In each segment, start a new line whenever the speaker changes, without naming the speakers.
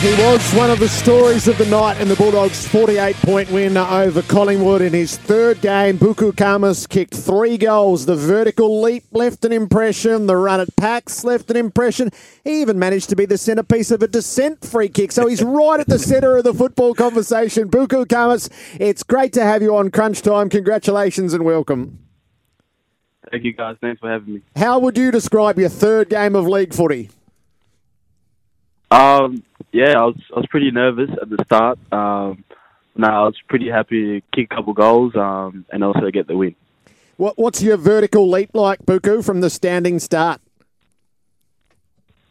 He was one of the stories of the night in the Bulldogs' 48 point win over Collingwood in his third game. Buku Khamis kicked three goals. The vertical leap left an impression. The run at Pax left an impression. He even managed to be the centrepiece of a dissent free kick. So he's right at the centre of the football conversation. Buku Khamis, it's great to have you on Crunch Time. Congratulations and welcome.
Thank you, guys. Thanks for having me.
How would you describe your third game of league footy?
Um, yeah, I was I was pretty nervous at the start. Um, no, I was pretty happy to kick a couple goals um, and also get the win.
What, what's your vertical leap like, Buku, from the standing start?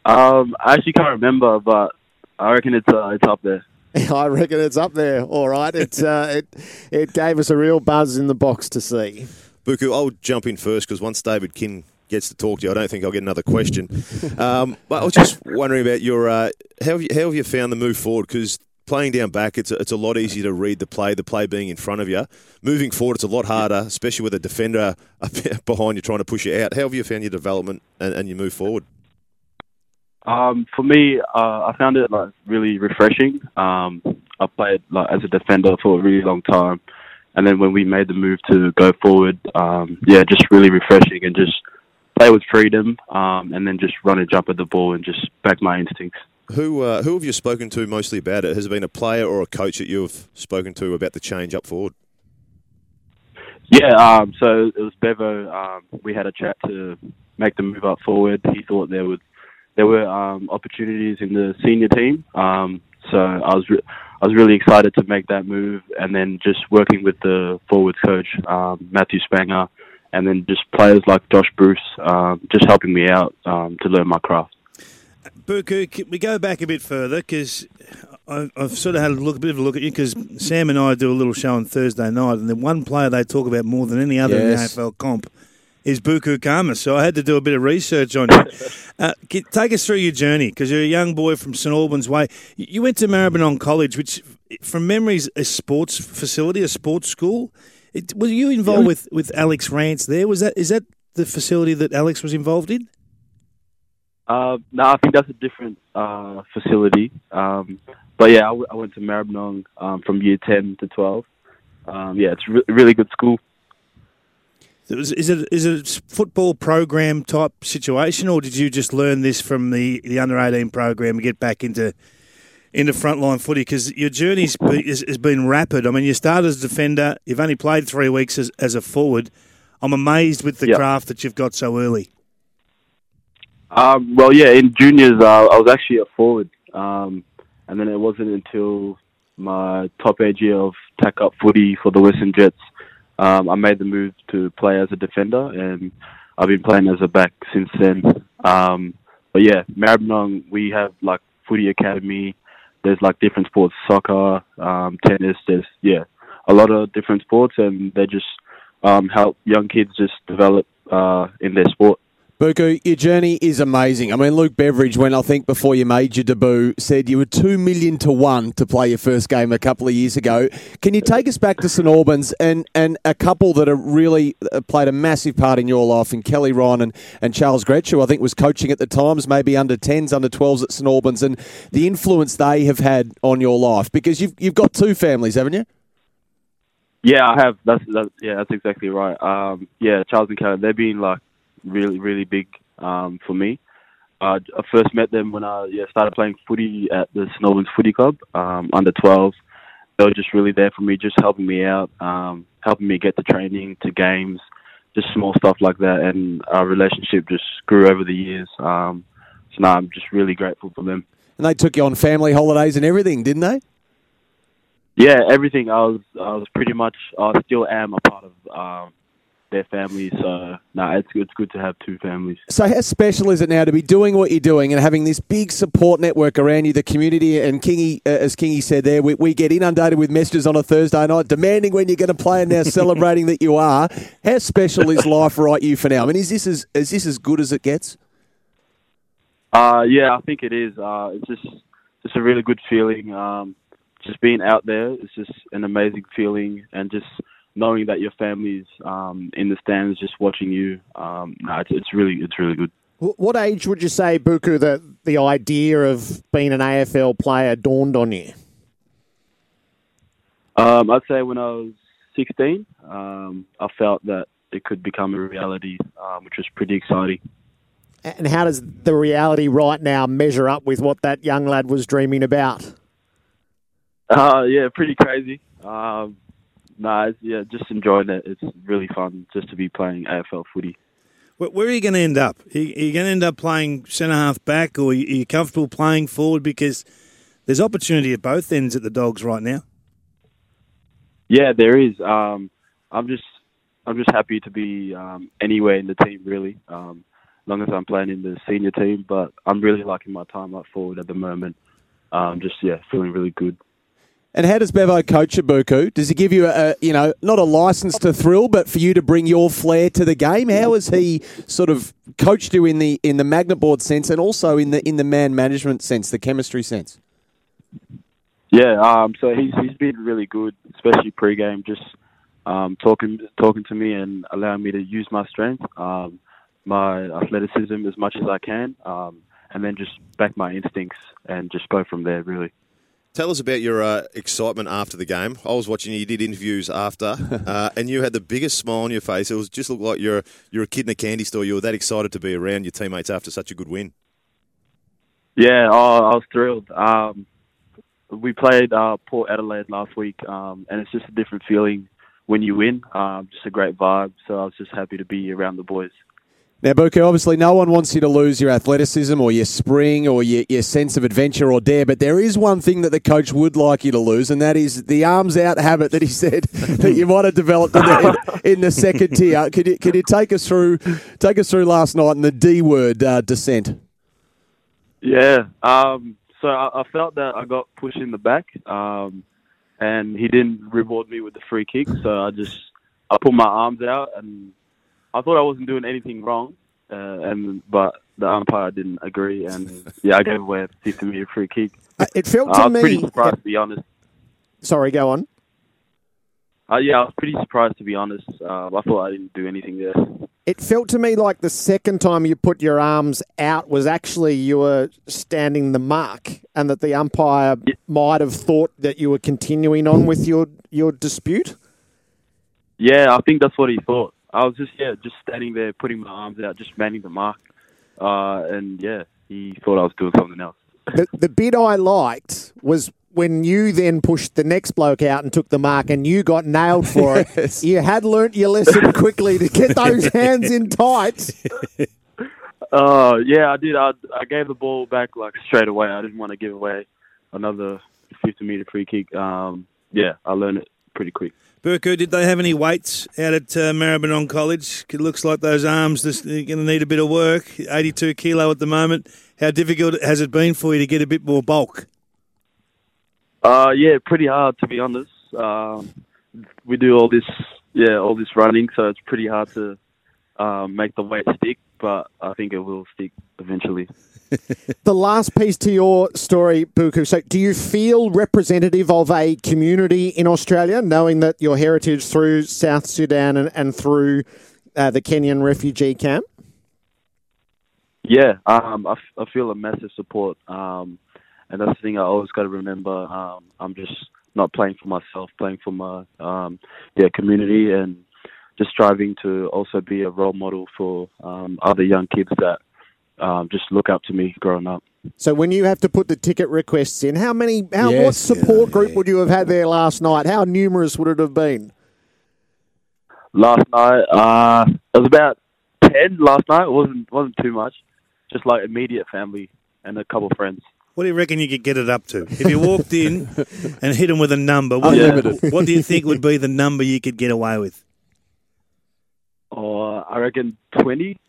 Um, I actually can't remember, but I reckon it's uh, it's up there.
I reckon it's up there. All right, it uh, it it gave us a real buzz in the box to see.
Buku, I'll jump in first because once David King gets to talk to you, I don't think I'll get another question. Um, but I was just wondering about your uh, how have you, how have you found the move forward? Because playing down back, it's a, it's a lot easier to read the play, the play being in front of you. Moving forward, it's a lot harder, especially with a defender behind you trying to push you out. How have you found your development and, and your move forward?
Um, for me, uh, I found it like really refreshing. Um, I played like as a defender for a really long time, and then when we made the move to go forward, um, yeah, just really refreshing and just play with freedom, um, and then just run and jump at the ball and just back my instincts.
Who uh, who have you spoken to mostly about it? Has it been a player or a coach that you've spoken to about the change up forward?
Yeah, um, so it was Bevo. Um, we had a chat to make the move up forward. He thought there would there were um, opportunities in the senior team. Um, so I was re- I was really excited to make that move, and then just working with the forwards coach um, Matthew Spangher, and then just players like Josh Bruce, um, just helping me out um, to learn my craft.
Buku, can we go back a bit further because I've sort of had a look, a bit of a look at you because Sam and I do a little show on Thursday night, and the one player they talk about more than any other
Yes.
in the AFL comp is Buku Kama. So I had to do a bit of research on you. uh, get- take us through your journey because you're a young boy from St Albans Way. You you went to Maribyrnong College, which, from memory, is a sports facility, a sports school. It, were you involved with, with Alex Rance there? Was that is that the facility that Alex was involved in?
Uh, no, I think that's a different uh, facility. Um, but yeah, I, w- I went to Maribyrnong um, from year ten to twelve. Um, yeah, it's re- a really good school.
Is is it is it a football program type situation, or did you just learn this from the, the under eighteen program and get back into into frontline footy? Because your journey has, been rapid. I mean, you started as a defender. You've only played three weeks as, as a forward. I'm amazed with the
Yeah.
craft that you've got so early.
Um, well, yeah, in juniors, uh, I was actually a forward, um, and then it wasn't until my top age year of TAC Cup footy for the Western Jets, um, I made the move to play as a defender, and I've been playing as a back since then. Um, but yeah, Maribyrnong, we have like footy academy. There's like different sports, soccer, um, tennis. There's yeah, a lot of different sports, and they just um, help young kids just develop uh, in their sport.
Buku, your journey is amazing. I mean, Luke Beveridge, when I think before you made your debut, said you were two million to one to play your first game a couple of years ago. Can you take us back to St Albans and, and a couple that have really uh, played a massive part in your life, in Kelly Ryan and, and Charles Gretsch, who I think was coaching at the times, maybe under 10s, under 12s at St Albans, and the influence they have had on your life? Because you've, you've got two families, haven't you?
Yeah, I have. That's, that's yeah, that's exactly right. Um, yeah, Charles and Kelly, they've been like really, really big um, for me. Uh, I first met them when I yeah started playing footy at the Albans Footy Club um, under 12. They were just really there for me, just helping me out, um, helping me get to training, to games, just small stuff like that. And our relationship just grew over the years. Um, so now I'm just really grateful for them.
And they took you on family holidays and everything, didn't they?
Yeah, everything. I was I was pretty much I still am a part of um, their family. So no, it's it's good to have two families.
So how special is it now to be doing what you're doing and having this big support network around you, the community? And Kingy, uh, as Kingy said there, we, we get inundated with messages on a Thursday night demanding when you're going to play, and now celebrating that you are. How special is life right you for now? I mean, is this as is this as good as it gets?
Uh, yeah, I think it is. Uh, it's just just a really good feeling. Um, just being out there is just an amazing feeling, and just knowing that your family's um, in the stands, just watching you. Um, no, it's, it's really it's really good.
What age would you say, Buku, that the idea of being an AFL player dawned on you?
Um, I'd say when I was 16, um, I felt that it could become a reality, um, which was pretty exciting.
And how does the reality right now measure up with what that young lad was dreaming about?
Uh, yeah, pretty crazy. Um, it's, yeah, just enjoying it. It's really fun just to be playing AFL footy.
Where, where are you going to end up? Are you, going to end up playing centre half back, or are you, comfortable playing forward? Because there's opportunity at both ends at the Dogs right now.
Yeah, there is. Um, I'm just, I'm just happy to be um, anywhere in the team, really. Um, long as I'm playing in the senior team, but I'm really liking my time up forward at the moment. Um, just yeah, feeling really good.
And how does Bevo coach at Buku? Does he give you a, a, you know, not a license to thrill, but for you to bring your flair to the game? How has he sort of coached you in the in the magnet board sense, and also in the in the man management sense, the chemistry sense?
Yeah, um, so he's he's been really good, especially pre-game, just um, talking talking to me and allowing me to use my strength, um, my athleticism as much as I can, um, and then just back my instincts and just go from there. Really.
Tell us about your uh, excitement after the game. I was watching you. You did interviews after, uh, and you had the biggest smile on your face. It was just looked like you're you're a kid in a candy store. You were that excited to be around your teammates after such a good win.
Yeah, oh, I was thrilled. Um, we played uh, Port Adelaide last week, um, and it's just a different feeling when you win. Um, just a great vibe. So I was just happy to be around the boys.
Now, Buku, obviously no one wants you to lose your athleticism or your spring or your, your sense of adventure or dare, but there is one thing that the coach would like you to lose, and that is the arms out habit that he said that you might have developed in the, in, in the second tier. Could you, could you take us through take us through last night and the D word uh, dissent?
Yeah. Um, so I, I felt that I got pushed in the back, um, and he didn't reward me with the free kick. So I just I put my arms out, and I thought I wasn't doing anything wrong, uh, and but the umpire didn't agree, and yeah, I gave away a 50 meter free kick.
Uh, It felt to
I was
me.
pretty surprised to be honest.
Sorry, go on.
Uh, yeah, I was pretty surprised to be honest. Uh, I thought I didn't do anything there.
It felt to me like the second time you put your arms out was actually you were standing the mark, and that the umpire
Yeah.
might have thought that you were continuing on with your your dispute.
Yeah, I think that's what he thought. I was just yeah, just standing there, putting my arms out, just manning the mark, uh, and yeah, he thought I was doing something else.
The, the bit I liked was when you then pushed the next bloke out and took the mark, and you got nailed for it. You had learnt your lesson quickly to get those hands in tight.
Uh, yeah, I did. I, I gave the ball back like straight away. I didn't want to give away another 50 meter free kick. Um, yeah, I learned it pretty quick.
Burko, did they have any weights out at uh, Maribyrnong College? It looks like those arms are going to need a bit of work. 82 kilo at the moment. How difficult has it been for you to get a bit more bulk?
Uh, yeah, pretty hard to be honest. Um, we do all this, yeah, all this running, so it's pretty hard to um, make the weight stick. But I think it will stick eventually.
The last piece to your story, Buku. So, do you feel representative of a community in Australia, knowing that your heritage through South Sudan and, and through uh, the Kenyan refugee camp?
Yeah, um, I, f- I feel a massive support, um, and that's the thing I always got to remember. Um, I'm just not playing for myself, playing for my um, yeah community, and just striving to also be a role model for um, other young kids that um, just look up to me growing up.
So, when you have to put the ticket requests in, how many, how what support
Yeah,
group
yeah.
would you have had there last night? How numerous would it have been?
Last night, uh, it was about ten. Last night it wasn't wasn't too much. just like immediate family and a couple friends.
What do you reckon you could get it up to? If you walked in and hit them with a number, what,
Unlimited.
what do you think would be the number you could get away with?
Or I reckon twenty.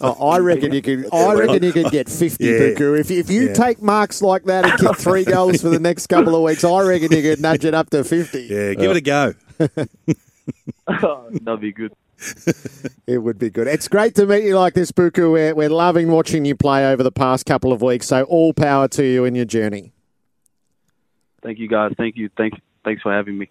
Oh, I reckon you could. I reckon you could get fifty,
Yeah.
Buku. If if you
Yeah.
take marks like that and kick three goals for the next couple of weeks, I reckon you could nudge it up to fifty.
Yeah, give it a go.
That'd be good.
It would be good. It's great to meet you like this, Buku. We're, we're loving watching you play over the past couple of weeks. So all power to you in your journey.
Thank you guys. Thank you. Thank thanks for having me.